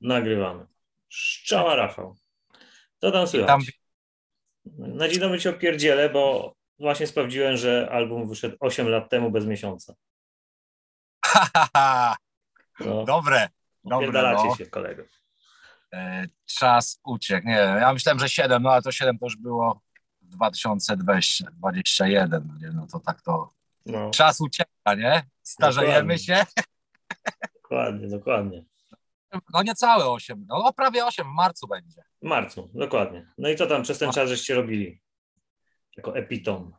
Nagrywamy. Szczała Rafał. To tam słychać. Tam, Na dzień dobry cię opierdzielę, bo właśnie sprawdziłem, że album wyszedł 8 lat temu bez miesiąca. No, dobre, dobre. No. się, kolego. E, czas uciekł. Nie ja myślałem, że 7, no ale to 7 to już było w 2021. No, nie, no to tak to. No, Czas ucieka, nie? Starzejemy Dokładnie. się. dokładnie, dokładnie. No niecałe 8, no prawie 8 w marcu będzie. W marcu, dokładnie. No i co tam przez ten czas żeście robili? Jako epitom.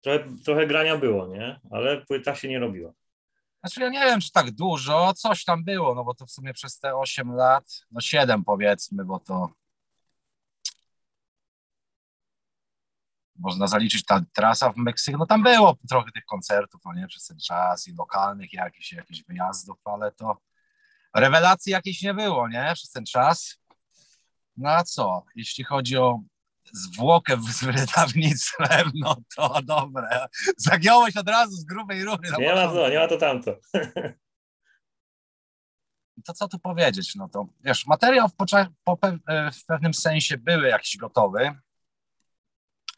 Trochę, trochę grania było, nie? Ale płyta się nie robiła. Znaczy ja nie wiem, czy tak dużo, coś tam było, no bo to w sumie przez te 8 lat, no 7 powiedzmy, bo to można zaliczyć ta trasa w Meksyku, no tam było trochę tych koncertów, no nie, przez ten czas i lokalnych, jakichś, jakichś wyjazdów, ale to rewelacji jakiejś nie było, nie, przez ten czas. No a co, jeśli chodzi o zwłokę z wydawnictwem, no to dobre. Zagiąłeś od razu z grubej rury. Nie ma co, nie ma to tamto. to co tu powiedzieć? No to wiesz, materiał w, po e, w pewnym sensie były jakiś gotowy,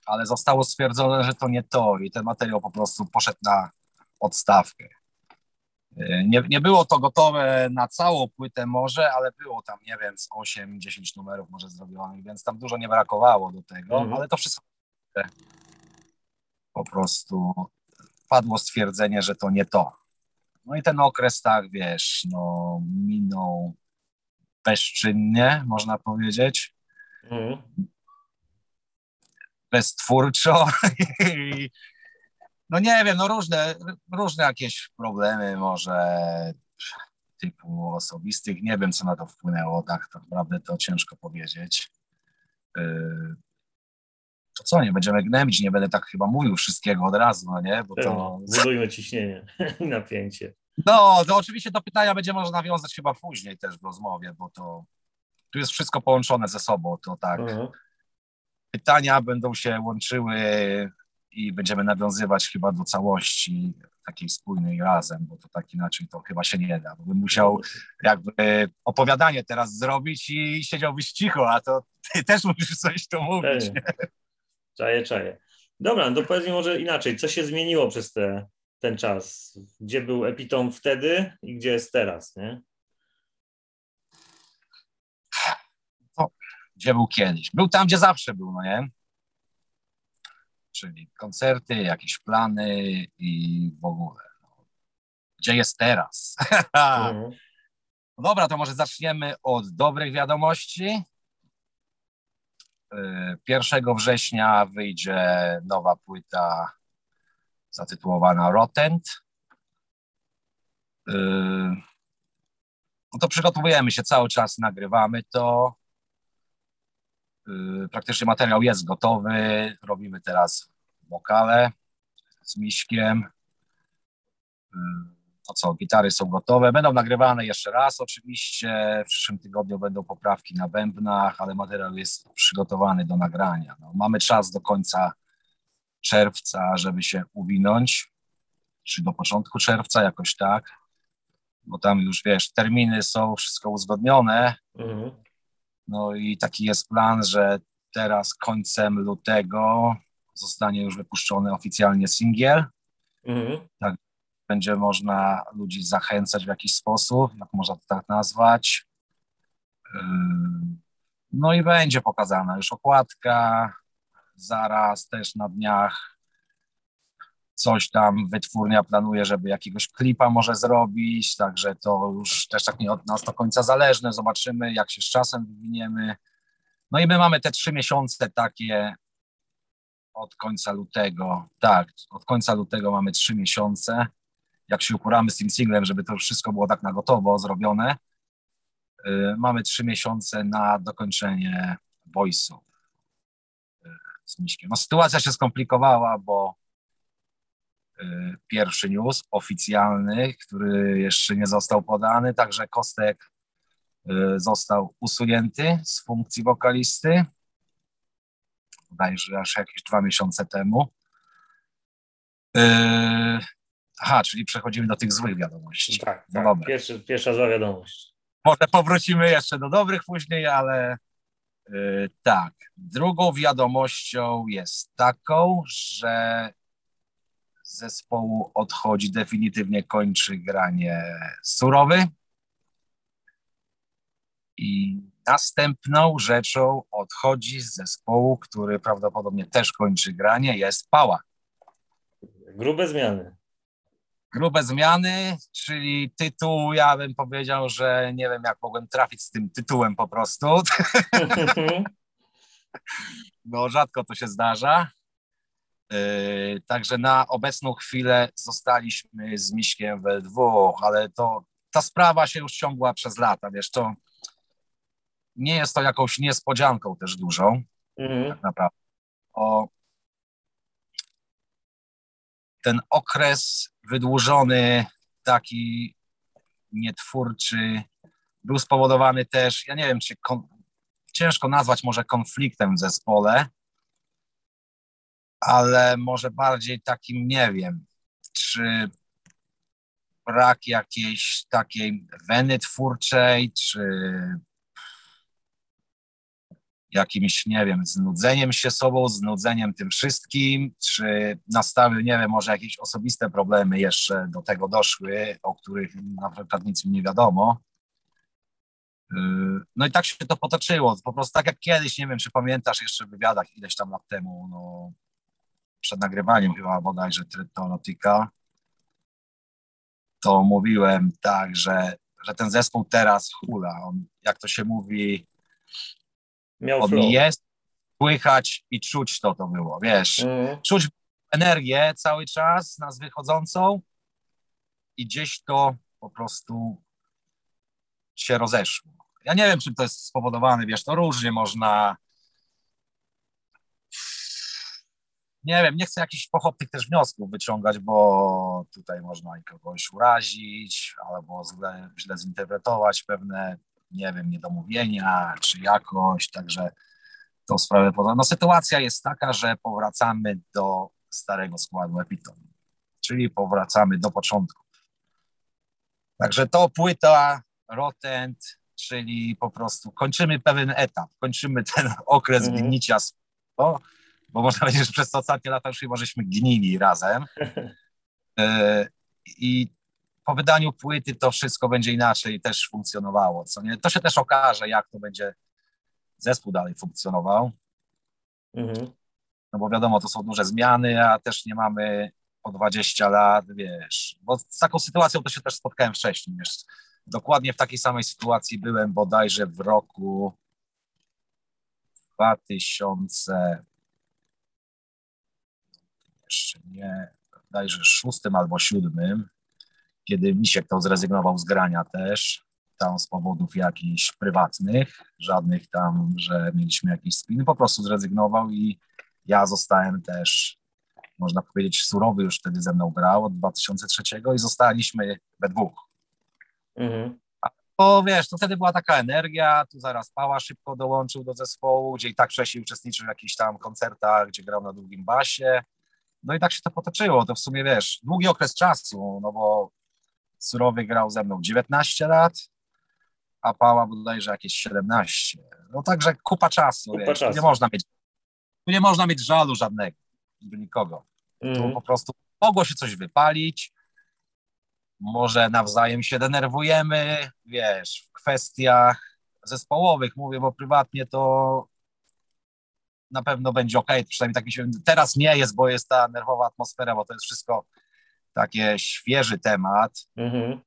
ale zostało stwierdzone, że to nie to i ten materiał po prostu poszedł na odstawkę. Nie, nie było to gotowe na całą płytę może, ale było tam, nie wiem, z 8-10 numerów może zrobionych, więc tam dużo nie brakowało do tego, Mhm. ale to wszystko po prostu padło stwierdzenie, że to nie to. No i ten okres, tak wiesz, no, minął bezczynnie, można powiedzieć, Mhm. beztwórczo. No nie wiem, no różne, różne jakieś problemy może typu osobistych, nie wiem, co na to wpłynęło, tak naprawdę to ciężko powiedzieć. Yy, To co, nie będziemy gnębić, nie będę tak chyba mówił wszystkiego od razu, no nie, bo to... Budujmy ciśnienie i napięcie. No, to oczywiście do pytania będzie można nawiązać chyba później też w rozmowie, bo to tu jest wszystko połączone ze sobą, to tak. Pytania będą się łączyły i będziemy nawiązywać chyba do całości takiej spójnej razem, bo to tak inaczej to chyba się nie da, bo bym musiał jakby opowiadanie teraz zrobić i siedziałbyś cicho, a to ty też musisz coś tu mówić. Pewnie. Czaję, czaję. Dobra, no to powiedz mi może inaczej, co się zmieniło przez te, ten czas? Gdzie był Epitom wtedy i gdzie jest teraz, nie? Gdzie był kiedyś? Był tam, gdzie zawsze był, no nie? Czyli koncerty, jakieś plany i w ogóle. No. Gdzie jest teraz? Mhm. No dobra, to może zaczniemy od dobrych wiadomości. Y, 1 września wyjdzie nowa płyta zatytułowana Rotent. Y, No to przygotowujemy się cały czas, nagrywamy to. Y, Praktycznie materiał jest gotowy. Robimy teraz wokale z Miśkiem. Y, no co, gitary są gotowe, będą nagrywane jeszcze raz oczywiście, w przyszłym tygodniu będą poprawki na bębnach, ale materiał jest przygotowany do nagrania. No, mamy czas do końca czerwca, żeby się uwinąć, czy do początku czerwca jakoś tak, bo tam już wiesz, terminy są wszystko uzgodnione, Mhm. No i taki jest plan, że teraz końcem lutego zostanie już wypuszczony oficjalnie singiel, Mhm. będzie można ludzi zachęcać w jakiś sposób, jak można to tak nazwać. Yy, No i będzie pokazana już okładka, zaraz też na dniach coś tam wytwórnia planuje, żeby jakiegoś klipa może zrobić, także to już też tak nie od nas do końca zależne, zobaczymy jak się z czasem wywiniemy. No i my mamy te trzy miesiące takie od końca lutego, tak, od końca lutego mamy trzy miesiące, jak się uporamy z tym singlem, żeby to wszystko było tak na gotowo zrobione, y, mamy trzy miesiące na dokończenie voice'u y, z Miśkiem. No sytuacja się skomplikowała, bo pierwszy news oficjalny, który jeszcze nie został podany, także Kostek y, został usunięty z funkcji wokalisty, bodajże aż jakieś dwa miesiące temu. Yy, aha, czyli przechodzimy do tych złych wiadomości. Tak, No tak. Pierwszy, pierwsza zła wiadomość. może powrócimy jeszcze do dobrych później, ale yy, tak. Drugą wiadomością jest taką, że zespołu odchodzi definitywnie, kończy granie Surowy. I następną rzeczą odchodzi z zespołu, który prawdopodobnie też kończy granie, jest Pała. Grube zmiany. Grube zmiany, czyli tytuł, ja bym powiedział, że nie wiem, jak mogłem trafić z tym tytułem po prostu. no, rzadko to się zdarza. Yy, także na obecną chwilę zostaliśmy z Miśkiem we dwóch, ale to ta sprawa się już ciągła przez lata, wiesz, to nie jest to jakąś niespodzianką też dużą, mhm. tak naprawdę. O, ten okres wydłużony, taki nietwórczy, był spowodowany też, ja nie wiem, czy kon, ciężko nazwać może konfliktem w zespole, ale może bardziej takim, nie wiem, czy brak jakiejś takiej weny twórczej, czy jakimś, nie wiem, znudzeniem się sobą, znudzeniem tym wszystkim, czy nastawy, nie wiem, może jakieś osobiste problemy jeszcze do tego doszły, o których na przykład nic mi nie wiadomo. Yy, no i tak się to potoczyło. Po prostu tak jak kiedyś, nie wiem, czy pamiętasz jeszcze w wywiadach ileś tam lat temu, no, przed nagrywaniem chyba bodajże Trytonotika, to mówiłem tak, że, że ten zespół teraz hula. On, jak to się mówi, Miał on flow. jest, słychać i czuć to to było, wiesz. Mm. Czuć energię cały czas nas wychodzącą i gdzieś to po prostu się rozeszło. Ja nie wiem, czym to jest spowodowane, wiesz, to różnie można nie wiem, nie chcę jakichś pochopnych też wniosków wyciągać, bo tutaj można i kogoś urazić, albo źle, źle zinterpretować pewne, nie wiem, niedomówienia, czy jakoś, także tą sprawę poza. No sytuacja jest taka, że powracamy do starego składu Epiton, czyli powracamy do początku. Także to płyta Rotent, czyli po prostu kończymy pewien etap, kończymy ten okres mm gnicia, bo można powiedzieć, że przez te ostatnie lata już chyba żeśmy gnili razem. E, I po wydaniu płyty to wszystko będzie inaczej też funkcjonowało. Co nie? To się też okaże, jak to będzie zespół dalej funkcjonował. Mhm. No bo wiadomo, to są duże zmiany, a też nie mamy po 20 lat, wiesz. Bo z taką sytuacją to się też spotkałem wcześniej, wiesz. Dokładnie w takiej samej sytuacji byłem bodajże w roku 2000 jeszcze nie, bodajże szóstym albo siódmym, kiedy Misiek to zrezygnował z grania też, tam z powodów jakichś prywatnych, żadnych tam, że mieliśmy jakiś spin, po prostu zrezygnował i ja zostałem też, można powiedzieć, surowy już wtedy ze mną grał od 2003 i zostaliśmy we dwóch. Mhm. Bo wiesz, to wtedy była taka energia, tu zaraz Pała szybko dołączył do zespołu, gdzie i tak wcześniej uczestniczył w jakichś tam koncertach, gdzie grał na długim basie, no i tak się to potoczyło. To w sumie wiesz, długi okres czasu, no bo Surowy grał ze mną 19 lat, a Pała bodajże jakieś 17. No także kupa czasu, kupa wiesz, czasu. nie można mieć tu nie można mieć żalu żadnego, nikogo. Mm. Po prostu mogło się coś wypalić, może nawzajem się denerwujemy, wiesz, w kwestiach zespołowych, mówię, bo prywatnie to na pewno będzie ok, przynajmniej tak mi się, teraz nie jest, bo jest ta nerwowa atmosfera, bo to jest wszystko takie świeży temat mhm.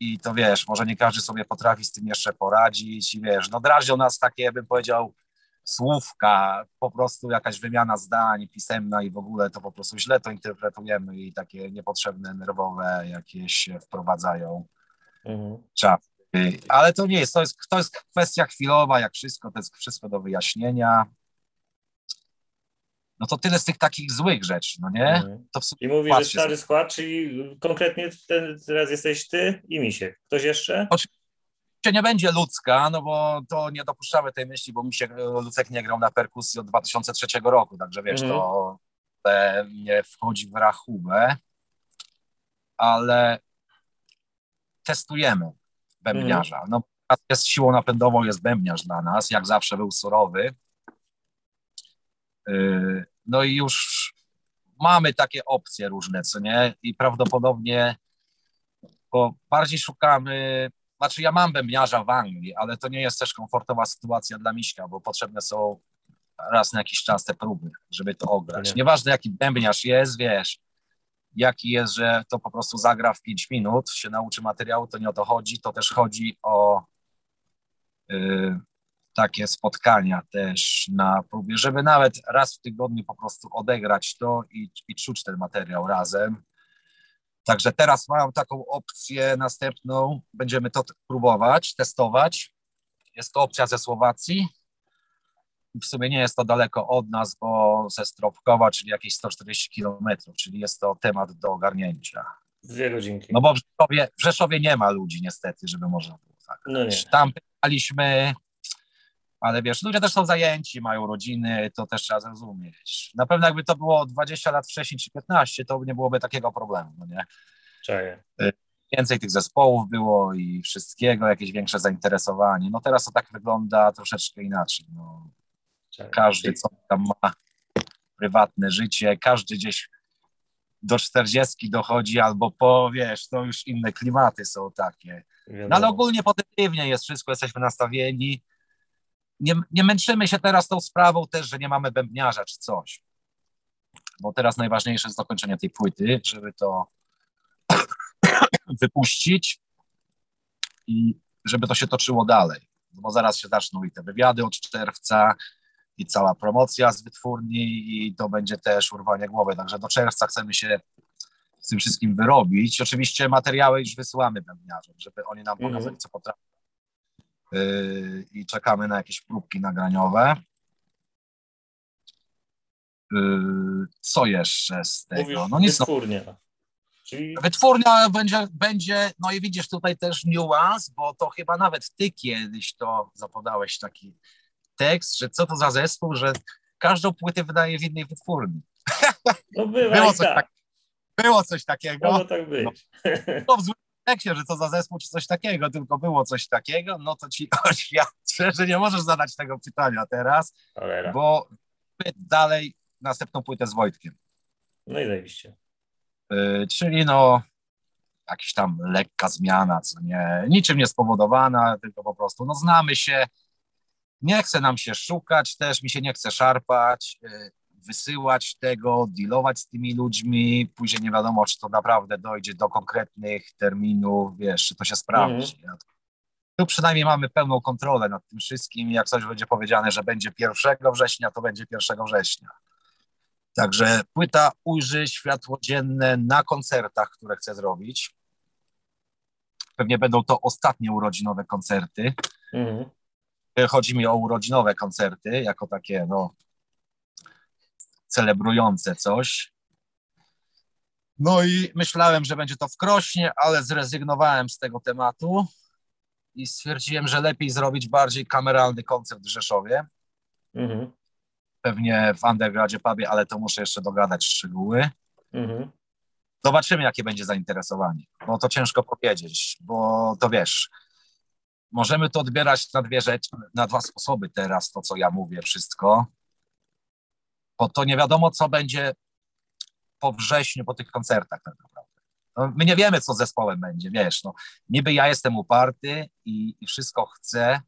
i to wiesz, może nie każdy sobie potrafi z tym jeszcze poradzić i wiesz, no drażnią nas takie, bym powiedział, słówka, po prostu jakaś wymiana zdań pisemna i w ogóle to po prostu źle to interpretujemy i takie niepotrzebne, nerwowe jakieś się wprowadzają mhm. czapy. Ale to nie jest to, jest, to jest kwestia chwilowa, jak wszystko, to jest wszystko do wyjaśnienia no to tyle z tych takich złych rzeczy, no nie? Mhm. I mówisz, że stary sobie. skład, czyli konkretnie ten, teraz jesteś ty i Misiek. Ktoś jeszcze? Oczywiście nie będzie ludzka, no bo to nie dopuszczamy tej myśli, bo Misiek Lucek nie grał na perkusji od 2003 roku, także wiesz, mhm. to nie wchodzi w rachubę, ale testujemy. bębniarza. Mhm. No, jest siłą napędową, jest bębniarz dla nas, jak zawsze był surowy. Y, no i już mamy takie opcje różne, co nie? I prawdopodobnie, bo bardziej szukamy, znaczy ja mam bębniarza w Anglii, ale to nie jest też komfortowa sytuacja dla Miśka, bo potrzebne są raz na jakiś czas te próby, żeby to ograć. Nieważne jaki bębniarz jest, wiesz, jaki jest, że to po prostu zagra w 5 minut, się nauczy materiału, to nie o to chodzi, to też chodzi o y, takie spotkania też na próbie, żeby nawet raz w tygodniu po prostu odegrać to i, i czuć ten materiał razem. Także teraz mam taką opcję następną, będziemy to próbować, testować. Jest to opcja ze Słowacji. W sumie nie jest to daleko od nas, bo ze Stropkowa, czyli jakieś 140 kilometrów, czyli jest to temat do ogarnięcia. Dwie godzinki. No bo w Rzeszowie, w Rzeszowie nie ma ludzi niestety, żeby można było tak. No nie. Tam pytaliśmy, ale wiesz, ludzie też są zajęci, mają rodziny, to też trzeba zrozumieć. Na pewno jakby to było 20 lat wcześniej czy 15, to nie byłoby takiego problemu, no nie? Czaję. Więcej tych zespołów było i wszystkiego, jakieś większe zainteresowanie. No teraz to tak wygląda troszeczkę inaczej. No. Każdy co tam ma prywatne życie, każdy gdzieś do 40 dochodzi albo po, wiesz, to już inne klimaty są takie. No ale ogólnie pozytywnie jest wszystko, jesteśmy nastawieni nie, nie męczymy się teraz tą sprawą też, że nie mamy bębniarza czy coś. Bo teraz najważniejsze jest dokończenie tej płyty, żeby to wypuścić i żeby to się toczyło dalej. No bo zaraz się zaczną i te wywiady od czerwca, i cała promocja z wytwórni, i to będzie też urwanie głowy. Także do czerwca chcemy się z tym wszystkim wyrobić. Oczywiście materiały już wysyłamy bębniarzom, żeby oni nam pokazali, mm -hmm. co potrafią i czekamy na jakieś próbki nagraniowe. Yy, co jeszcze z tego? Mówisz, no nic. No. Wytwórnia. Czyli... Wytwórnia będzie, będzie, no i widzisz tutaj też niuans, bo to chyba nawet ty kiedyś to zapodałeś taki tekst, że co to za zespół, że każdą płytę wydaje w innej wytwórni. No bywa było, coś tak. tak. było coś takiego. Mogło tak być. No, w kontekście, że co za zespół czy coś takiego, tylko było coś takiego, no to ci oświadczę, że nie możesz zadać tego pytania teraz, Cholera. bo dalej następną płytę z Wojtkiem. No i zajebiście. Yy, czyli no jakaś tam lekka zmiana, co nie, niczym nie spowodowana, tylko po prostu no znamy się, nie chce nam się szukać też, mi się nie chce szarpać, yy, wysyłać tego, dealować z tymi ludźmi, później nie wiadomo, czy to naprawdę dojdzie do konkretnych terminów, wiesz, czy to się sprawdzi. Mm. Tu przynajmniej mamy pełną kontrolę nad tym wszystkim jak coś będzie powiedziane, że będzie 1 września, to będzie 1 września. Także płyta ujrzy światło dzienne na koncertach, które chcę zrobić. Pewnie będą to ostatnie urodzinowe koncerty. Mm. Chodzi mi o urodzinowe koncerty, jako takie no, celebrujące coś. No i myślałem, że będzie to w Krośnie, ale zrezygnowałem z tego tematu i stwierdziłem, że lepiej zrobić bardziej kameralny koncert w Rzeszowie. Mhm. Pewnie w Undergradzie Pubie, ale to muszę jeszcze dogadać szczegóły. Mhm. Zobaczymy, jakie będzie zainteresowanie, bo to ciężko powiedzieć, bo to wiesz, możemy to odbierać na dwie rzeczy, na dwa sposoby teraz, to co ja mówię, wszystko bo to nie wiadomo, co będzie po wrześniu, po tych koncertach tak naprawdę. No, my nie wiemy, co z zespołem będzie, wiesz, no, niby ja jestem uparty i, i wszystko chcę,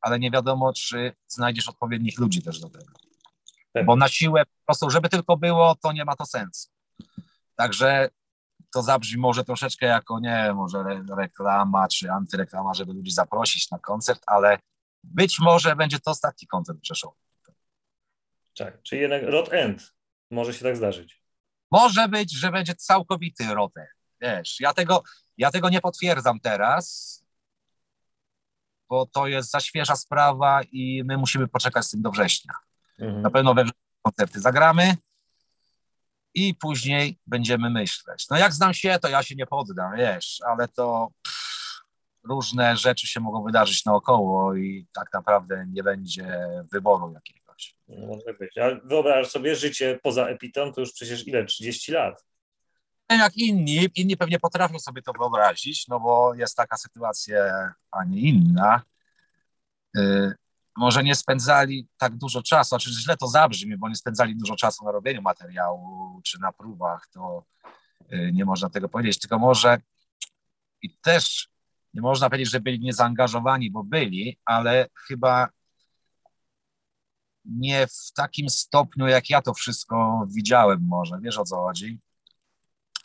ale nie wiadomo, czy znajdziesz odpowiednich ludzi też do tego. Bo na siłę po prostu, żeby tylko było, to nie ma to sensu. Także to zabrzmi może troszeczkę jako, nie może reklama czy antyreklama, żeby ludzi zaprosić na koncert, ale być może będzie to ostatni koncert w Rzeszowie. Tak, czyli jednak rot end. Może się tak zdarzyć. Może być, że będzie całkowity rot end. Wiesz, ja tego, ja tego nie potwierdzam teraz, bo to jest za świeża sprawa i my musimy poczekać z tym do września. Mhm. Na pewno we wrześniu koncerty zagramy i później będziemy myśleć. No jak znam się, to ja się nie poddam, wiesz, ale to pff, różne rzeczy się mogą wydarzyć naokoło i tak naprawdę nie będzie wyboru jakiegoś. Może być. Ale wyobraź sobie życie poza Epitą, to już przecież ile? 30 lat. wiem jak inni, inni pewnie potrafią sobie to wyobrazić, no bo jest taka sytuacja, a nie inna. Y, może nie spędzali tak dużo czasu, znaczy źle to zabrzmi, bo nie spędzali dużo czasu na robieniu materiału czy na próbach, to y, nie można tego powiedzieć, tylko może i też nie można powiedzieć, że byli niezaangażowani, bo byli, ale chyba nie w takim stopniu, jak ja to wszystko widziałem może, wiesz o co chodzi.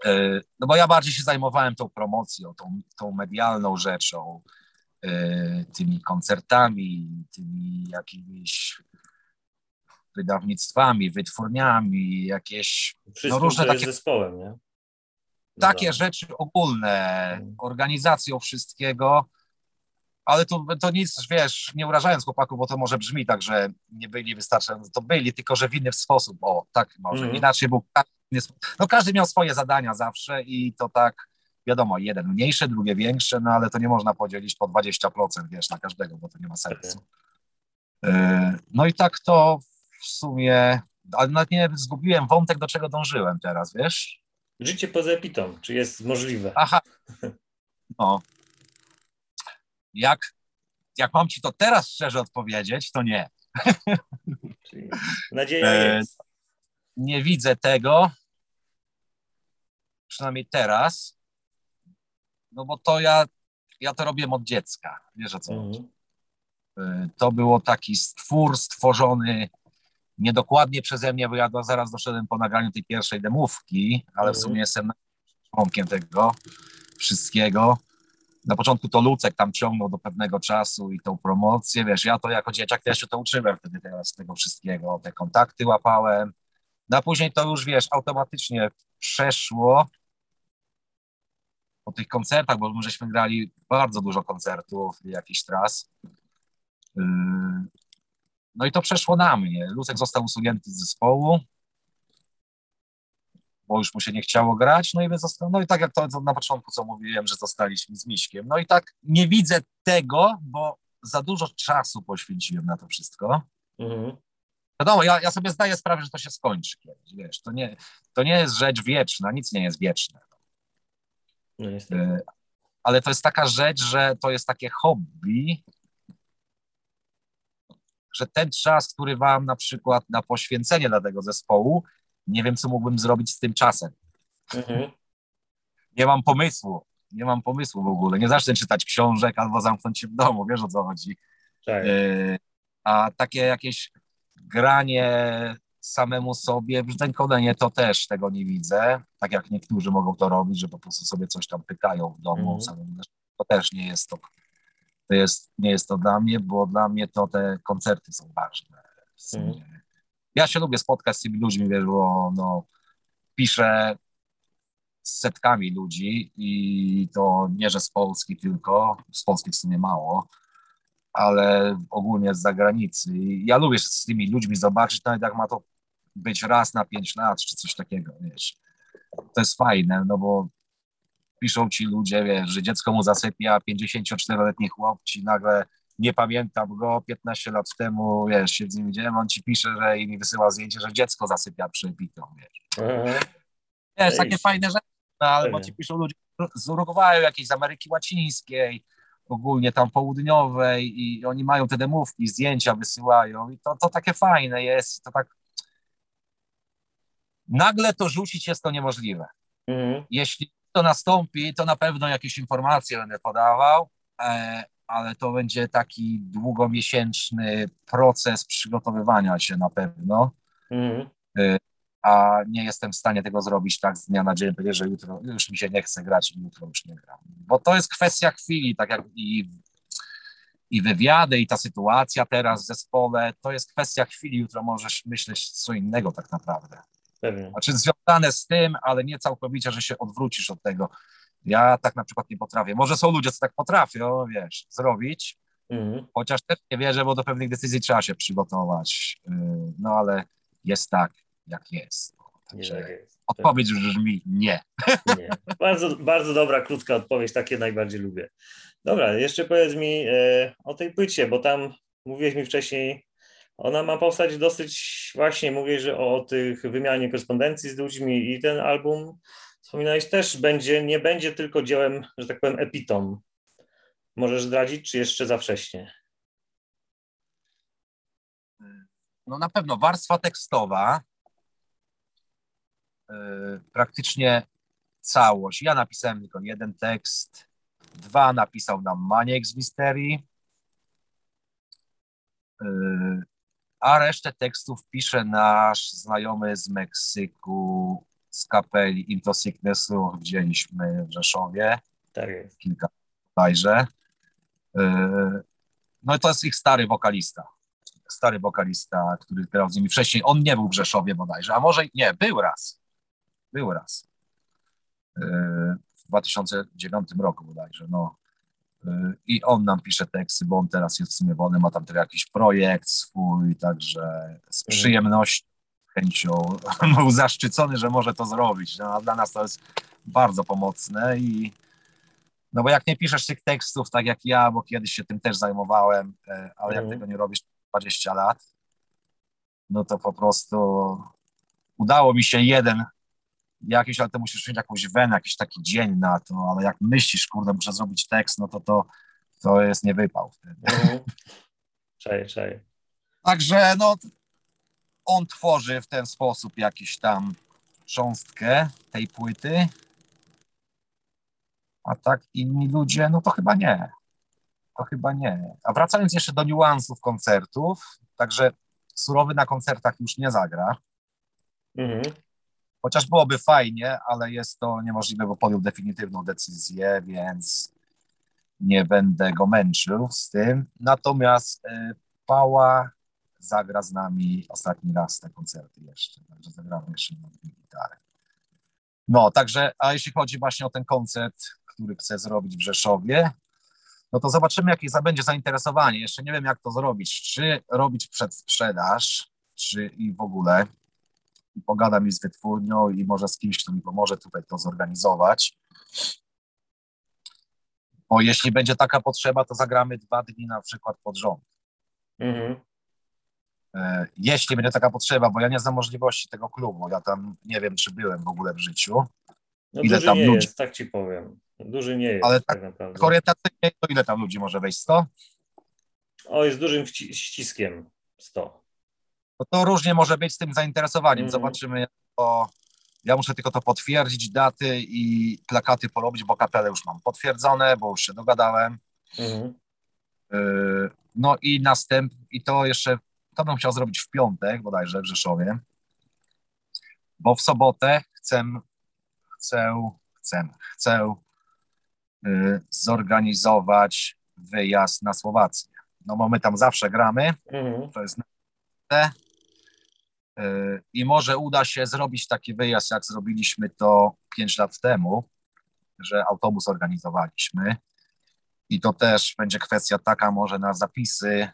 Y, no bo ja bardziej się zajmowałem tą promocją, tą, tą medialną rzeczą, E, tymi koncertami, tymi jakimiś wydawnictwami, wytwórniami, jakieś no, różne takie zespołem, nie? Takie rzeczy ogólne, mm. organizacją wszystkiego, ale to, to nic, wiesz, nie urażając chłopaków, bo to może brzmi tak, że nie byli wystarczająco, to byli, tylko że w inny sposób, o, tak może, mm. inaczej był, no każdy miał swoje zadania zawsze i to tak wiadomo, jeden mniejsze, drugie większe, no ale to nie można podzielić po 20%, wiesz, na każdego, bo to nie ma sensu. E, no i tak to w sumie, ale nawet nie zgubiłem wątek, do czego dążyłem teraz, wiesz? Życie poza epitą, czy jest możliwe? Aha, no. Jak, jak mam ci to teraz szczerze odpowiedzieć, to nie. Nadzieja e, jest. Nie widzę tego, przynajmniej teraz, no bo to ja, ja to robiłem od dziecka, wiesz o co mhm. chodzi. Y, to było taki stwór stworzony niedokładnie przeze mnie, bo ja zaraz doszedłem po nagraniu tej pierwszej demówki, ale w mhm. sumie jestem członkiem tego wszystkiego. Na początku to Lucek tam ciągnął do pewnego czasu i tą promocję, wiesz, ja to jako dzieciak też się to uczyłem wtedy teraz tego wszystkiego, te kontakty łapałem, no a później to już, wiesz, automatycznie przeszło po tych koncertach, bo my żeśmy grali bardzo dużo koncertów, jakichś tras. Yy, no i to przeszło na mnie. Lucek został usunięty z zespołu, bo już mu się nie chciało grać, no i, został, no i tak jak to na początku, co mówiłem, że zostaliśmy z Miśkiem. No i tak nie widzę tego, bo za dużo czasu poświęciłem na to wszystko. Mhm. Wiadomo, ja, ja sobie zdaję sprawę, że to się skończy kiedyś, wiesz, to nie, to nie jest rzecz wieczna, nic nie jest wieczne. No e, Ale to jest taka rzecz, że to jest takie hobby, że ten czas, który mam na przykład na poświęcenie dla tego zespołu, nie wiem, co mógłbym zrobić z tym czasem. Mhm. Nie mam pomysłu. Nie mam pomysłu w ogóle. Nie zacznę czytać książek albo zamknąć się w domu, wiesz o co chodzi. Tak. E, a takie jakieś granie samemu sobie. Brzdękolenie to też tego nie widzę, tak jak niektórzy mogą to robić, że po prostu sobie coś tam pykają w domu. Samym, to też nie jest to, to jest, nie jest to dla mnie, bo dla mnie to te koncerty są ważne. Mm. Ja się lubię spotkać z tymi ludźmi, wiesz, bo no, piszę z setkami ludzi i to nie, że z Polski tylko, z Polski w sumie mało, ale ogólnie z zagranicy. Ja lubię się z tymi ludźmi zobaczyć, nawet jak ma to być raz na pięć lat, czy coś takiego, wiesz. To jest fajne, no bo piszą ci ludzie, wiesz, że dziecko mu zasypia, 54-letni chłop ci nagle nie pamiętam go, 15 lat temu, wiesz, się z nim widziałem, on ci pisze, że i mi wysyła zdjęcie, że dziecko zasypia przybitą, wiesz. Mhm. Wiesz, takie fajne rzeczy, no, albo ci piszą ludzie z Urugwaju, jakieś z Ameryki Łacińskiej, ogólnie tam południowej i oni mają te demówki, zdjęcia wysyłają i to, to takie fajne jest, to tak nagle to rzucić jest to niemożliwe. Mhm. Jeśli to nastąpi, to na pewno jakieś informacje będę podawał, e, ale to będzie taki długomiesięczny proces przygotowywania się na pewno. E, a nie jestem w stanie tego zrobić tak z dnia na dzień, powiedzieć, że jutro już mi się nie chce grać i jutro już nie gram. Bo to jest kwestia chwili, tak jak i, i wywiady, i ta sytuacja teraz w zespole, to jest kwestia chwili, jutro możesz myśleć co innego tak naprawdę. Pewnie. Znaczy związane z tym, ale nie całkowicie, że się odwrócisz od tego. Ja tak na przykład nie potrafię. Może są ludzie, co tak potrafią, wiesz, zrobić, mhm. chociaż też nie wierzę, bo do pewnych decyzji trzeba się przygotować. Y, no ale jest tak, jak jest. Także nie, tak jest. Odpowiedź brzmi nie. nie. Bardzo, bardzo dobra, krótka odpowiedź, takie najbardziej lubię. Dobra, jeszcze powiedz mi e, o tej płycie, bo tam mówiłeś mi wcześniej ona ma powstać dosyć właśnie, mówię, że o tych wymianie korespondencji z ludźmi i ten album wspominałeś też, będzie, nie będzie tylko dziełem, że tak powiem, epitom. Możesz zdradzić, czy jeszcze za wcześnie? No na pewno warstwa tekstowa, yy, praktycznie całość. Ja napisałem tylko jeden tekst, dwa napisał nam Maniek z Misterii, yy, a resztę tekstów pisze nasz znajomy z Meksyku, z kapeli Into Sicknessu, widzieliśmy w Rzeszowie. Tak jest. Kilka bodajże. Yy, no i to jest ich stary wokalista. Stary wokalista, który grał z nimi wcześniej. On nie był w Rzeszowie bodajże, a może nie, był raz. Był raz. Yy, w 2009 roku bodajże. No. Yy, I on nam pisze teksty, bo on teraz jest w sumie wolny, ma tam też jakiś projekt swój, także z Mhm. przyjemnością, chęcią był zaszczycony, że może to zrobić. No, a dla nas to jest bardzo pomocne i no bo jak nie piszesz tych tekstów tak jak ja, bo kiedyś się tym też zajmowałem, e, ale jak Mhm. tego nie robisz 20 lat, no to po prostu udało mi się jeden jakiś, ale to musisz mieć jakąś wenę, jakiś taki dzień na to, ale jak myślisz, kurde, muszę zrobić tekst, no to to, to jest nie wypał wtedy. Mhm. Czaję, czaję. Także no, on tworzy w ten sposób jakiś tam cząstkę tej płyty, a tak inni ludzie, no to chyba nie. To chyba nie. A wracając jeszcze do niuansów koncertów, także surowy na koncertach już nie zagra, Mhm. chociaż byłoby fajnie, ale jest to niemożliwe, bo podjął definitywną decyzję, więc nie będę go męczył z tym. Natomiast y, Pała zagra z nami ostatni raz te koncerty jeszcze, także zagramy jeszcze na dwie gitary. No, także, a jeśli chodzi właśnie o ten koncert, który chcę zrobić w Rzeszowie, no to zobaczymy, jakie będzie zainteresowanie. Jeszcze nie wiem, jak to zrobić. Czy robić przedsprzedaż, czy i w ogóle. I pogadam i z wytwórnią, i może z kimś, kto mi pomoże tutaj to zorganizować. Bo jeśli będzie taka potrzeba, to zagramy dwa dni na przykład pod rząd. Mhm. E, Jeśli będzie taka potrzeba, bo ja nie znam możliwości tego klubu, ja tam nie wiem, czy byłem w ogóle w życiu. No Ile duży tam nie ludzi? jest, tak ci powiem. Duży nie jest, Ale tak, tak naprawdę. Orientacyjnie to ile tam ludzi może wejść? 100? O, jest dużym ściskiem 100. No to różnie może być z tym zainteresowaniem. Mhm. Zobaczymy, jak to. Ja muszę tylko to potwierdzić, daty i plakaty porobić, bo kapelę już mam potwierdzone, bo już się dogadałem. Mhm. Yy, No i następ, i to jeszcze, to bym chciał zrobić w piątek bodajże w Rzeszowie, bo w sobotę chcę, chcę, chcę, chcę yy, zorganizować wyjazd na Słowację. No bo my tam zawsze gramy, Mhm. to jest na yy, i może uda się zrobić taki wyjazd, jak zrobiliśmy to 5 lat temu, że autobus organizowaliśmy. I to też będzie kwestia taka, może na zapisy,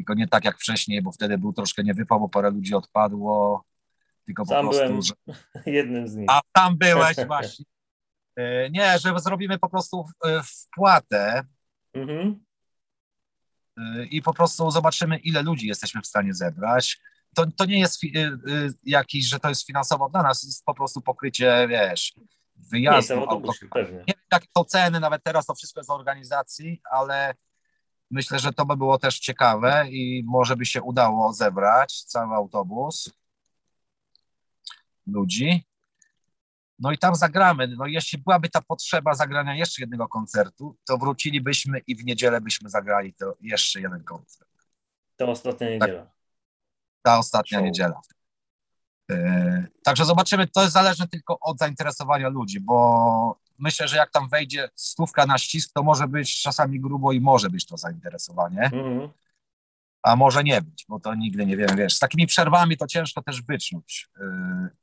tylko nie tak jak wcześniej, bo wtedy był troszkę niewypał, bo parę ludzi odpadło, tylko po Sam prostu, byłem że... jednym z nich. A tam byłeś właśnie. Yy, Nie, że zrobimy po prostu yy, wpłatę Mhm. yy, i po prostu zobaczymy, ile ludzi jesteśmy w stanie zebrać. To, to nie jest jakiś, że to jest finansowo dla nas, jest po prostu pokrycie, wiesz, wyjazdu, auto, autobusie, nie wiem, jakie są ceny, nawet teraz to wszystko jest w organizacji, ale myślę, że to by było też ciekawe i może by się udało zebrać cały autobus ludzi. No i tam zagramy. No jeśli byłaby ta potrzeba zagrania jeszcze jednego koncertu, to wrócilibyśmy i w niedzielę byśmy zagrali to jeszcze jeden koncert. To ostatnia niedziela. Ta ostatnia Show. niedziela. Yy, Także zobaczymy, to jest zależne tylko od zainteresowania ludzi, bo myślę, że jak tam wejdzie stówka na ścisk, to może być czasami grubo i może być to zainteresowanie, Mhm. a może nie być, bo to nigdy nie wiemy, wiesz, z takimi przerwami to ciężko też wyczuć, yy,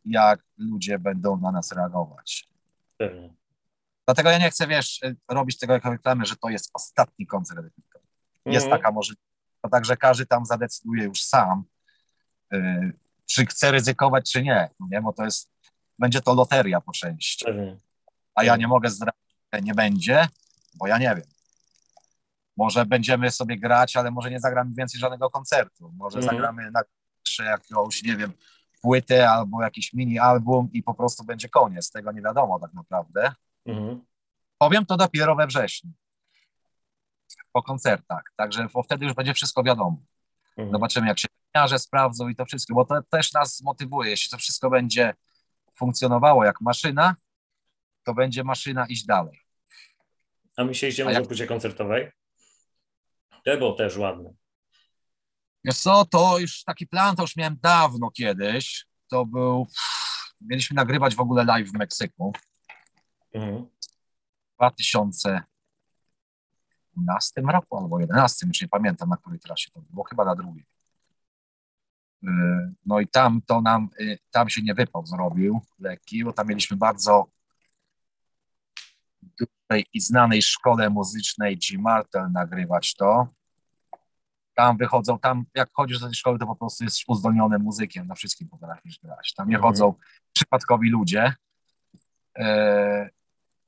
jak ludzie będą na nas reagować. Pewnie. Dlatego ja nie chcę, wiesz, yy, robić tego jako reklamy, że to jest ostatni koncert. Jest Mhm. taka możliwość. To także każdy tam zadecyduje już sam, yy, czy chce ryzykować, czy nie, nie, bo to jest, będzie to loteria po części. Pewnie. A ja nie mogę zdradzić, że nie będzie, bo ja nie wiem. Może będziemy sobie grać, ale może nie zagramy więcej żadnego koncertu. Może Mhm. zagramy na jakąś, nie wiem, płytę albo jakiś mini album i po prostu będzie koniec. Tego nie wiadomo tak naprawdę. Mhm. Powiem to dopiero we wrześniu. Po koncertach. Także wtedy już będzie wszystko wiadomo. Mhm. Zobaczymy, jak się pieniądze sprawdzą i to wszystko, bo to też nas motywuje. Jeśli to wszystko będzie funkcjonowało jak maszyna, to będzie maszyna iść dalej. A myśleliście może jak- o płycie koncertowej? To było też ładne. Wiesz co, to już taki plan to już miałem dawno kiedyś. To był, mieliśmy nagrywać w ogóle live w Meksyku Mhm. w 2012 roku albo 11, już nie pamiętam na której trasie to było, chyba na drugiej. Yy, No i tam to nam, yy, tam się nie wypał zrobił lekki, bo tam mieliśmy bardzo dużej i znanej szkole muzycznej G. Martel nagrywać to. Tam wychodzą, tam jak chodzisz do tej szkoły, to po prostu jesteś uzdolnionym muzykiem, na wszystkim potrafisz grać. Tam nie Mhm. chodzą przypadkowi ludzie. E,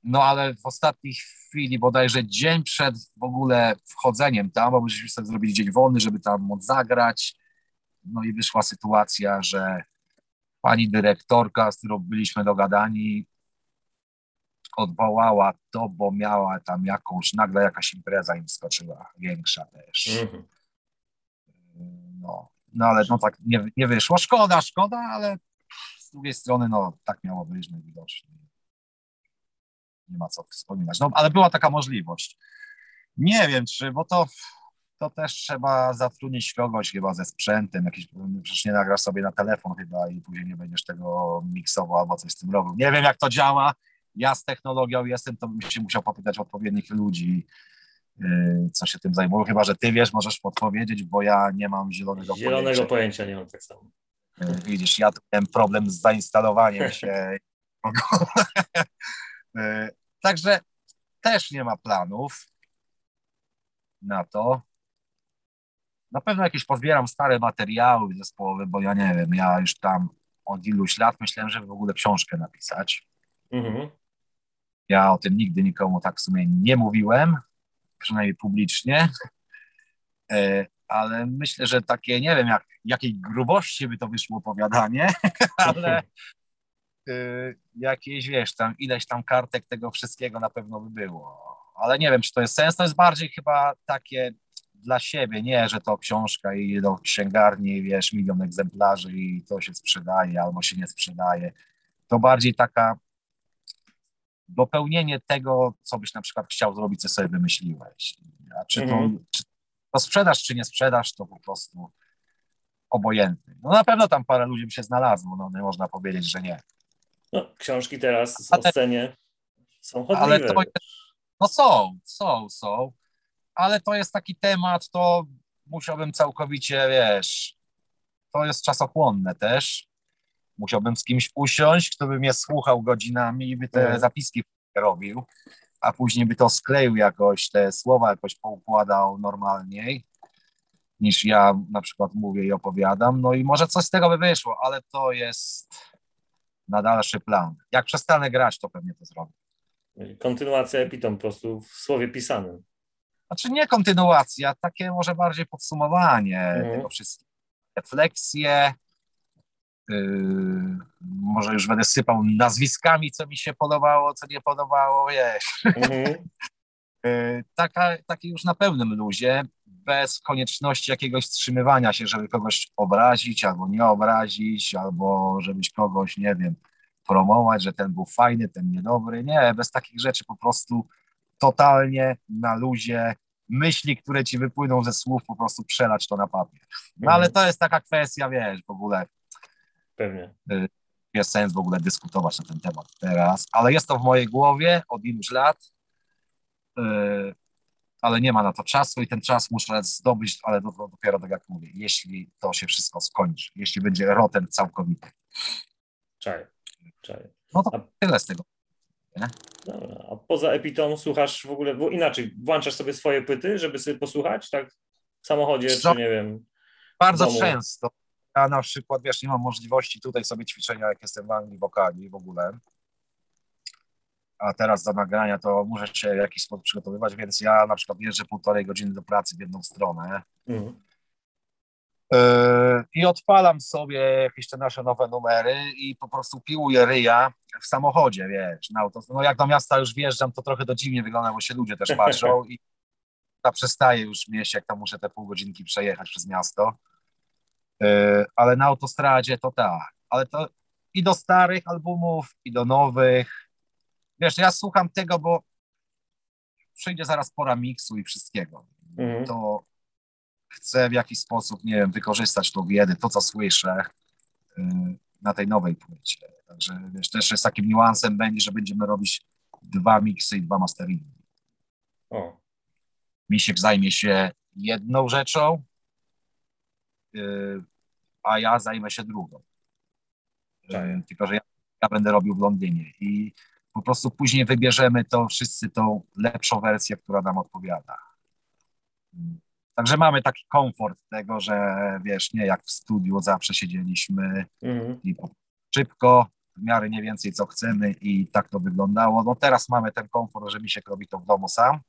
No ale w ostatniej chwili, bodajże dzień przed w ogóle wchodzeniem tam, bo myśmy sobie zrobili dzień wolny, żeby tam móc zagrać. No i wyszła sytuacja, że pani dyrektorka, z którą byliśmy dogadani, odwołała to, bo miała tam jakąś, nagle jakaś impreza im skoczyła, większa też. Mhm. No, no ale no tak nie, nie wyszło. Szkoda, szkoda, ale z drugiej strony no tak miało być najwidoczniej. Nie ma co wspominać. No ale była taka możliwość. Nie wiem czy, bo to, to też trzeba zatrudnić kogoś chyba ze sprzętem, jakiś, przecież nie nagrasz sobie na telefon chyba i później nie będziesz tego miksował albo coś z tym robił. Nie wiem jak to działa. Ja z technologią jestem, to bym się musiał popytać odpowiednich ludzi, yy, co się tym zajmują. Chyba, że ty wiesz, możesz podpowiedzieć, bo ja nie mam zielonego, Zielonego pojęcia. pojęcia nie mam tak samo. Yy, Widzisz, ja tu miałem problem z zainstalowaniem się. Yy, Także też nie ma planów na to. Na pewno jakieś pozbieram stare materiały zespołowe, bo ja nie wiem, ja już tam od iluś lat myślałem, żeby w ogóle książkę napisać. Mhm. Ja o tym nigdy nikomu tak w sumie nie mówiłem, przynajmniej publicznie, E, ale myślę, że takie, nie wiem, jak, jakiej grubości by to wyszło opowiadanie, ale e, jakieś, wiesz, tam ileś tam kartek tego wszystkiego na pewno by było. Ale nie wiem, czy to jest sens, to jest bardziej chyba takie dla siebie, nie, że to książka i do księgarni, wiesz, milion egzemplarzy i to się sprzedaje albo się nie sprzedaje. To bardziej taka dopełnienie tego, co byś na przykład chciał zrobić, co sobie wymyśliłeś. A czy to, Mhm. czy to sprzedasz, czy nie sprzedasz, to po prostu obojętny. No na pewno tam parę ludzi by się znalazło, no nie można powiedzieć, że nie. No, książki teraz Ale- o scenie są Ale chodliwe. to jest, no są, są, są, ale to jest taki temat, to musiałbym całkowicie, wiesz, to jest czasochłonne też. Musiałbym z kimś usiąść, kto by mnie słuchał godzinami i by te Mhm. zapiski robił, a później by to skleił jakoś, te słowa jakoś poukładał normalniej, niż ja na przykład mówię i opowiadam. No i może coś z tego by wyszło, ale to jest na dalszy plan. Jak przestanę grać, to pewnie to zrobię. Kontynuacja epitom po prostu w słowie pisanym. Znaczy nie kontynuacja, takie może bardziej podsumowanie Mhm. tego wszystkiego. Refleksje. Yy, może już będę sypał nazwiskami, co mi się podobało, co nie podobało, wiesz. Mhm. Yy, taka, taki już na pełnym luzie, bez konieczności jakiegoś wstrzymywania się, żeby kogoś obrazić albo nie obrazić, albo żebyś kogoś, nie wiem, promować, że ten był fajny, ten niedobry. Nie, bez takich rzeczy po prostu totalnie na luzie myśli, które ci wypłyną ze słów, po prostu przelać to na papier. No ale to jest taka kwestia, wiesz, w ogóle Pewnie. jest sens w ogóle dyskutować na ten temat teraz, ale jest to w mojej głowie od iluś lat, yy, ale nie ma na to czasu i ten czas muszę zdobyć, ale dopiero tak jak mówię, jeśli to się wszystko skończy, jeśli będzie rotem całkowity. Czaj. Czaj. No to A- tyle z tego. Dobra. A poza epitom słuchasz w ogóle, bo inaczej, włączasz sobie swoje płyty, żeby sobie posłuchać, tak? W samochodzie, Co? czy nie wiem. Bardzo często. Ja na przykład, wiesz, nie mam możliwości tutaj sobie ćwiczenia, jak jestem w Anglii, wokali w ogóle. A teraz do nagrania to muszę się w jakiś sposób przygotowywać, więc ja na przykład jeżdżę półtorej godziny do pracy w jedną stronę. Mhm. Yy, I odpalam sobie jakieś te nasze nowe numery i po prostu piłuję ryja w samochodzie, wiesz, na auto. No jak do miasta już wjeżdżam, to trochę to dziwnie wygląda, bo się ludzie też patrzą i ta przestaje już mieść, jak tam muszę te pół godzinki przejechać przez miasto. Yy, ale na autostradzie to tak. Ale to i do starych albumów, i do nowych. Wiesz, ja słucham tego, bo przyjdzie zaraz pora miksu i wszystkiego. Mhm. To chcę w jakiś sposób, nie wiem, wykorzystać tą wiedzę, to co słyszę y, na tej nowej płycie. Także wiesz, też jest takim niuansem będzie, że będziemy robić dwa miksy i dwa masteringi. O, Misiek zajmie się jedną rzeczą, a ja zajmę się drugą. Y, Czaję. Tylko, że ja, ja będę robił w Londynie i po prostu później wybierzemy to wszyscy tą lepszą wersję, która nam odpowiada. Mm. Także mamy taki komfort tego, że wiesz, nie jak w studiu zawsze siedzieliśmy mhm. i po- szybko, w miarę nie więcej co chcemy i tak to wyglądało. No teraz mamy ten komfort, że Misiek robi to w domu sam.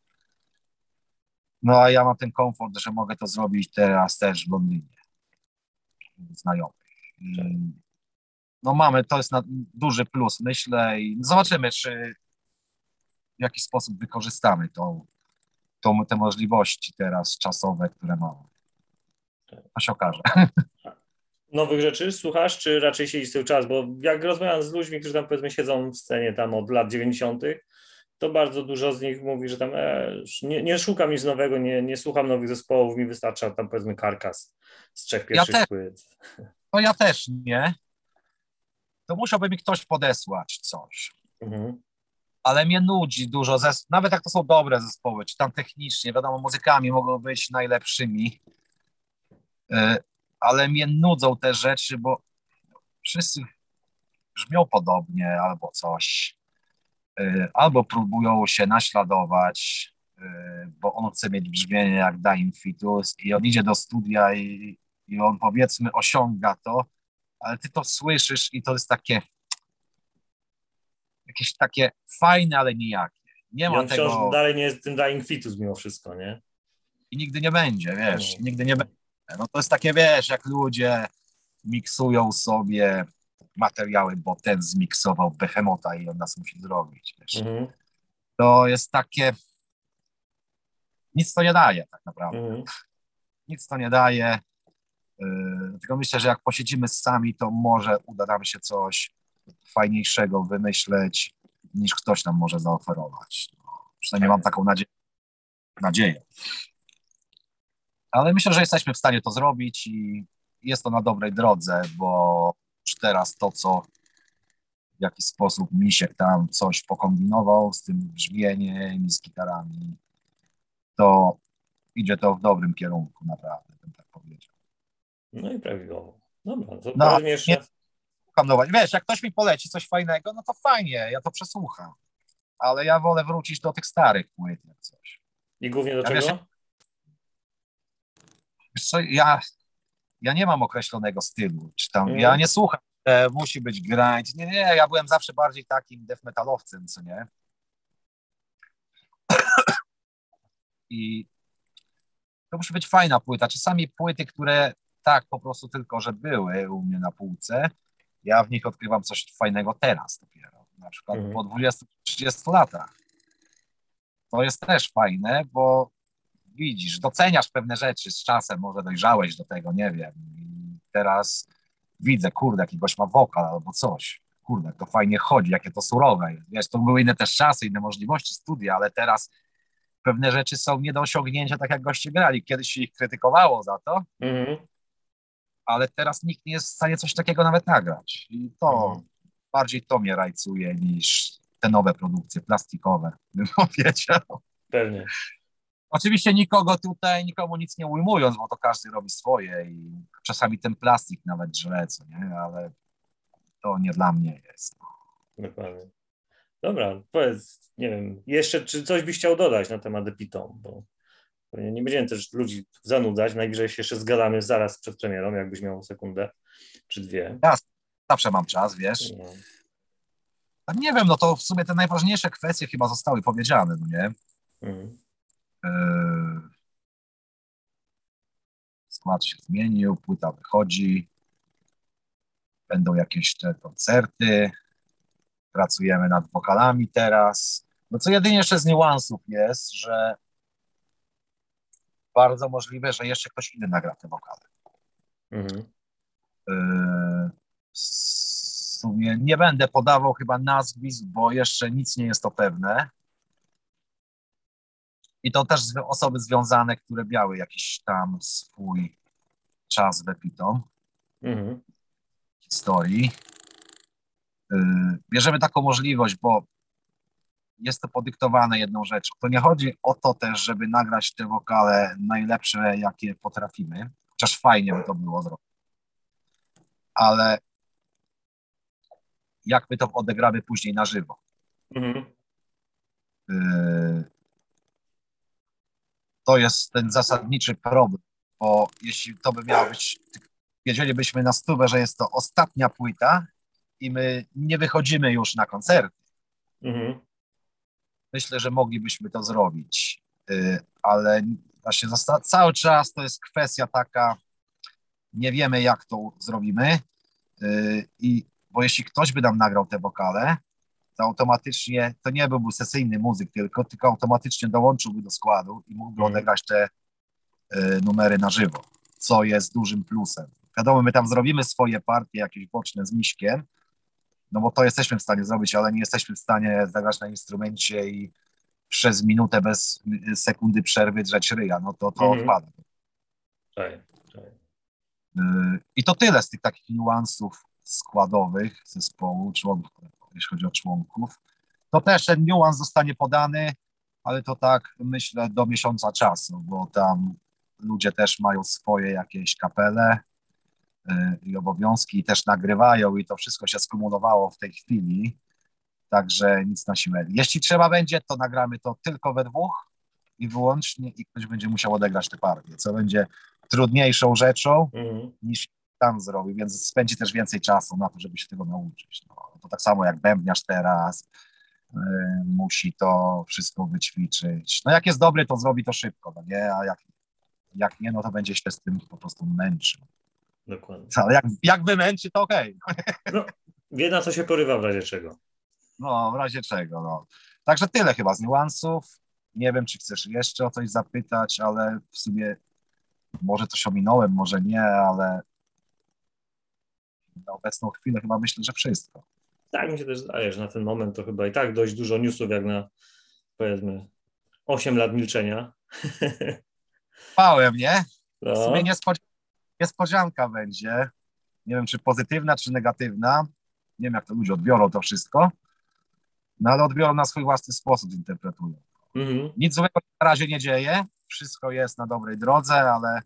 No a ja mam ten komfort, że mogę to zrobić teraz też w Londynie. Znajomych. I, no mamy, to jest duży plus, myślę i zobaczymy, czy w jaki sposób wykorzystamy tą, tą, te możliwości teraz czasowe, które mamy. To się okaże. Nowych rzeczy słuchasz, czy raczej siedzisz cały czas? Bo jak rozmawiam z ludźmi, którzy tam powiedzmy siedzą w scenie tam od lat 90., to bardzo dużo z nich mówi, że tam e, nie, nie szukam nic nowego, nie, nie słucham nowych zespołów, mi wystarcza tam powiedzmy karkas z trzech pierwszych też. płyt. No ja też nie. To musiałby mi ktoś podesłać coś. Mhm. Ale mnie nudzi dużo zespołów, nawet jak to są dobre zespoły, czy tam technicznie, wiadomo, muzykami mogą być najlepszymi, Y, ale mnie nudzą te rzeczy, bo wszyscy brzmią podobnie albo coś, albo próbują się naśladować, y, bo on chce mieć brzmienie jak Dying Fetus i on idzie do studia i, i on powiedzmy osiąga to, ale ty to słyszysz i to jest takie jakieś takie fajne, ale nijakie. Nie I ma on wciąż tego dalej nie jest tym Dying Fetus mimo wszystko, nie? i nigdy nie będzie, wiesz, No. nigdy nie będzie. No to jest takie, wiesz, jak ludzie miksują sobie materiały, bo ten zmiksował Behemota i on nas musi zrobić. Mhm. To jest takie nic to nie daje tak naprawdę. Mhm. Nic to nie daje. Yy, tylko myślę, że jak posiedzimy sami, to może uda nam się coś fajniejszego wymyśleć, niż ktoś nam może zaoferować. No, przynajmniej mam taką nadzieję. nadzieję. Ale myślę, że jesteśmy w stanie to zrobić i jest to na dobrej drodze, bo już teraz to, co w jakiś sposób Misiek tam coś pokombinował z tym brzmieniem i z gitarami, to idzie to w dobrym kierunku, naprawdę, bym tak powiedział. No i prawidłowo. Dobra, to No, jeszcze. nie- no, wiesz, jak ktoś mi poleci coś fajnego, no to fajnie, ja to przesłucham. Ale ja wolę wrócić do tych starych płyt, jak coś. I głównie do Ja czego? Wiesz co, ja, ja nie mam określonego stylu, czy tam, Mhm. ja nie słucham, e, musi być grind, nie, nie, ja byłem zawsze bardziej takim death metalowcem, co nie? I to musi być fajna płyta, czasami płyty, które tak po prostu tylko, że były u mnie na półce, ja w nich odkrywam coś fajnego teraz dopiero, na przykład Mhm. po 20-30 latach. To jest też fajne, bo widzisz, doceniasz pewne rzeczy z czasem, może dojrzałeś do tego, nie wiem. I teraz widzę, kurde, jaki gość ma wokal albo coś. Kurde, to fajnie chodzi, jakie to surowe. Wiesz, to były inne też czasy, inne możliwości studia, ale teraz pewne rzeczy są nie do osiągnięcia, tak jak goście grali. Kiedyś ich krytykowało za to, Mhm. ale teraz nikt nie jest w stanie coś takiego nawet nagrać. I to Mhm. bardziej to mnie rajcuje niż te nowe produkcje plastikowe, bym powiedział. Pewnie. Oczywiście nikogo tutaj, nikomu nic nie ujmując, bo to każdy robi swoje i czasami ten plastik nawet żre, co nie, ale to nie dla mnie jest. Dokładnie. Dobra, powiedz, nie wiem, jeszcze czy coś byś chciał dodać na temat Epitome, bo nie będziemy też ludzi zanudzać, najwyżej się jeszcze zgadamy zaraz przed premierą, jakbyś miał sekundę czy dwie. Zawsze mam czas, wiesz. No. Nie wiem, no to w sumie te najważniejsze kwestie chyba zostały powiedziane, no nie? Mhm. Yy, skład się zmienił, płyta wychodzi, będą jakieś te koncerty, pracujemy nad wokalami teraz. No co jedynie jeszcze z niuansów jest, że bardzo możliwe, że jeszcze ktoś inny nagra te wokale. Mhm. Yy, w sumie nie będę podawał chyba nazwisk, bo jeszcze nic nie jest to pewne. I to też osoby związane, które miały jakiś tam swój czas w Epitom. Mhm. Historii. Yy, bierzemy taką możliwość, bo jest to podyktowane jedną rzeczą. To nie chodzi o to też, żeby nagrać te wokale najlepsze, jakie potrafimy, chociaż fajnie by to było zrobić. Ale jak my to odegramy później na żywo. Mhm. Yy, to jest ten zasadniczy problem, bo jeśli to by miało być, wiedzielibyśmy na stówę, że jest to ostatnia płyta i my nie wychodzimy już na koncerty. Mhm. Myślę, że moglibyśmy to zrobić, y, ale właśnie cały czas to jest kwestia taka, nie wiemy jak to zrobimy y, i bo jeśli ktoś by nam nagrał te wokale, to automatycznie, to nie byłby sesyjny muzyk tylko, tylko automatycznie dołączyłby do składu i mógłby mm. odegrać te y, numery na żywo, co jest dużym plusem. Wiadomo, my tam zrobimy swoje partie jakieś boczne z Miśkiem, no bo to jesteśmy w stanie zrobić, ale nie jesteśmy w stanie zagrać na instrumencie i przez minutę bez sekundy przerwy drzeć ryja, no to to mm. odpada. Tak, tak. Y, I to tyle z tych takich niuansów składowych zespołu, członków, jeśli chodzi o członków. To też ten niuans zostanie podany, ale to tak myślę do miesiąca czasu, bo tam ludzie też mają swoje jakieś kapele y, i obowiązki i też nagrywają i to wszystko się skumulowało w tej chwili, także nic na siłę. Jeśli trzeba będzie, to nagramy to tylko we dwóch i wyłącznie i ktoś będzie musiał odegrać tę partię, co będzie trudniejszą rzeczą mm. niż tam zrobi, więc spędzi też więcej czasu na to, żeby się tego nauczyć. No, to tak samo jak bębniarz teraz, yy, musi to wszystko wyćwiczyć. No jak jest dobry, to zrobi to szybko, no nie? A jak, jak nie, no to będzie się z tym po prostu męczył. Dokładnie. Ale jak, jak wymęczy, to okej. Okay. No, wie na co się porywa w razie czego. No, w razie czego, no. Także tyle chyba z niuansów. Nie wiem, czy chcesz jeszcze o coś zapytać, ale w sumie może coś ominąłem, może nie, ale na obecną chwilę chyba myślę, że wszystko. Tak, mi się też zdaje, że na ten moment to chyba i tak dość dużo newsów, jak na powiedzmy 8 lat milczenia. Pałem, nie? No. W sumie niespodzianka będzie. Nie wiem, czy pozytywna, czy negatywna. Nie wiem, jak to ludzie odbiorą to wszystko. No ale odbiorą na swój własny sposób, interpretują. Mhm. Nic złego na razie nie dzieje. Wszystko jest na dobrej drodze, ale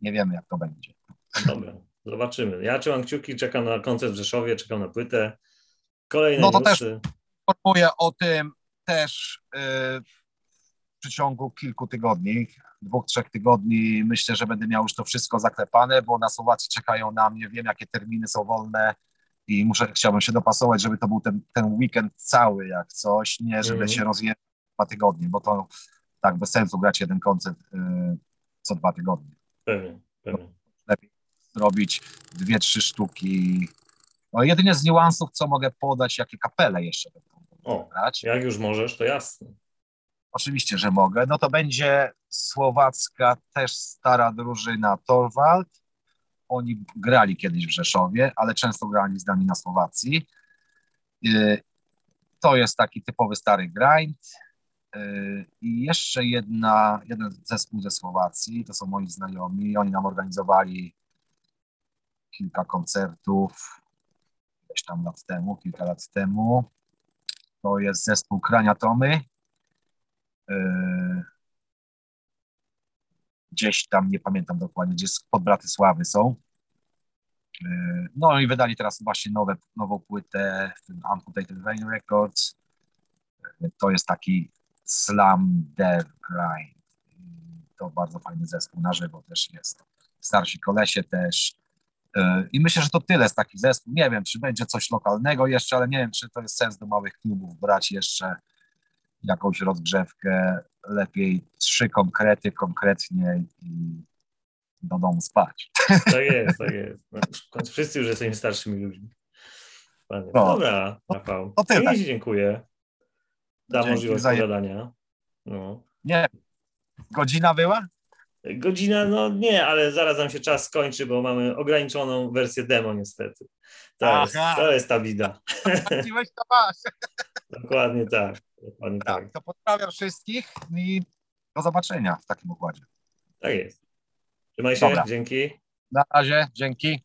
nie wiemy, jak to będzie. Dobra. Zobaczymy. Ja trzymam kciuki, czekam na koncert w Rzeszowie, czekam na płytę. Kolejne No to newsy. też informuję o tym też yy, w przeciągu kilku tygodni, dwóch, trzech tygodni. Myślę, że będę miał już to wszystko zaklepane, bo na Słowacji czekają na mnie, wiem jakie terminy są wolne i muszę, chciałbym się dopasować, żeby to był ten, ten weekend cały jak coś, nie żeby mm. się rozjechać dwa tygodnie, bo to tak bez sensu grać jeden koncert yy, co dwa tygodnie. Pewnie, pewnie. Zrobić dwie, trzy sztuki. No, jedynie z niuansów, co mogę podać, jakie kapele jeszcze będą o, grać. Jak już możesz, to jasne. Oczywiście, że mogę. No to będzie słowacka, też stara drużyna Torwald. Oni grali kiedyś w Rzeszowie, ale często grali z nami na Słowacji. Y, to jest taki typowy stary grind. Y, I jeszcze jedna, jeden zespół ze Słowacji, to są moi znajomi, oni nam organizowali kilka koncertów gdzieś tam lat temu, kilka lat temu. To jest zespół Kraniatomy. Yy, gdzieś tam, nie pamiętam dokładnie, gdzie pod Bratysławy są. Yy, no i wydali teraz właśnie nowe, nową płytę, Amputated Vein Records. Yy, to jest taki slam death grind. To bardzo fajny zespół, na żywo też jest. Starsi kolesie też. E, I myślę, że to tyle z takich zespół. Nie wiem, czy będzie coś lokalnego jeszcze, ale nie wiem, czy to jest sens do małych klubów brać jeszcze jakąś rozgrzewkę. Lepiej trzy konkrety konkretnie i do domu spać. Tak jest, tak jest. No, wszyscy już jesteśmy starszymi ludźmi. Ładnie. No. Dobra, Rafał. to tyle. Pięknie ci dziękuję za możliwość pogadania. No. Nie. Godzina była? Godzina, no nie, ale zaraz nam się czas skończy, bo mamy ograniczoną wersję demo niestety. To, jest, to jest ta bida. To masz. Dokładnie tak. Dokładnie tak. Tak, to pozdrawiam wszystkich i do zobaczenia w takim układzie. Tak jest. Trzymaj się, Dobra. dzięki. Na razie, dzięki.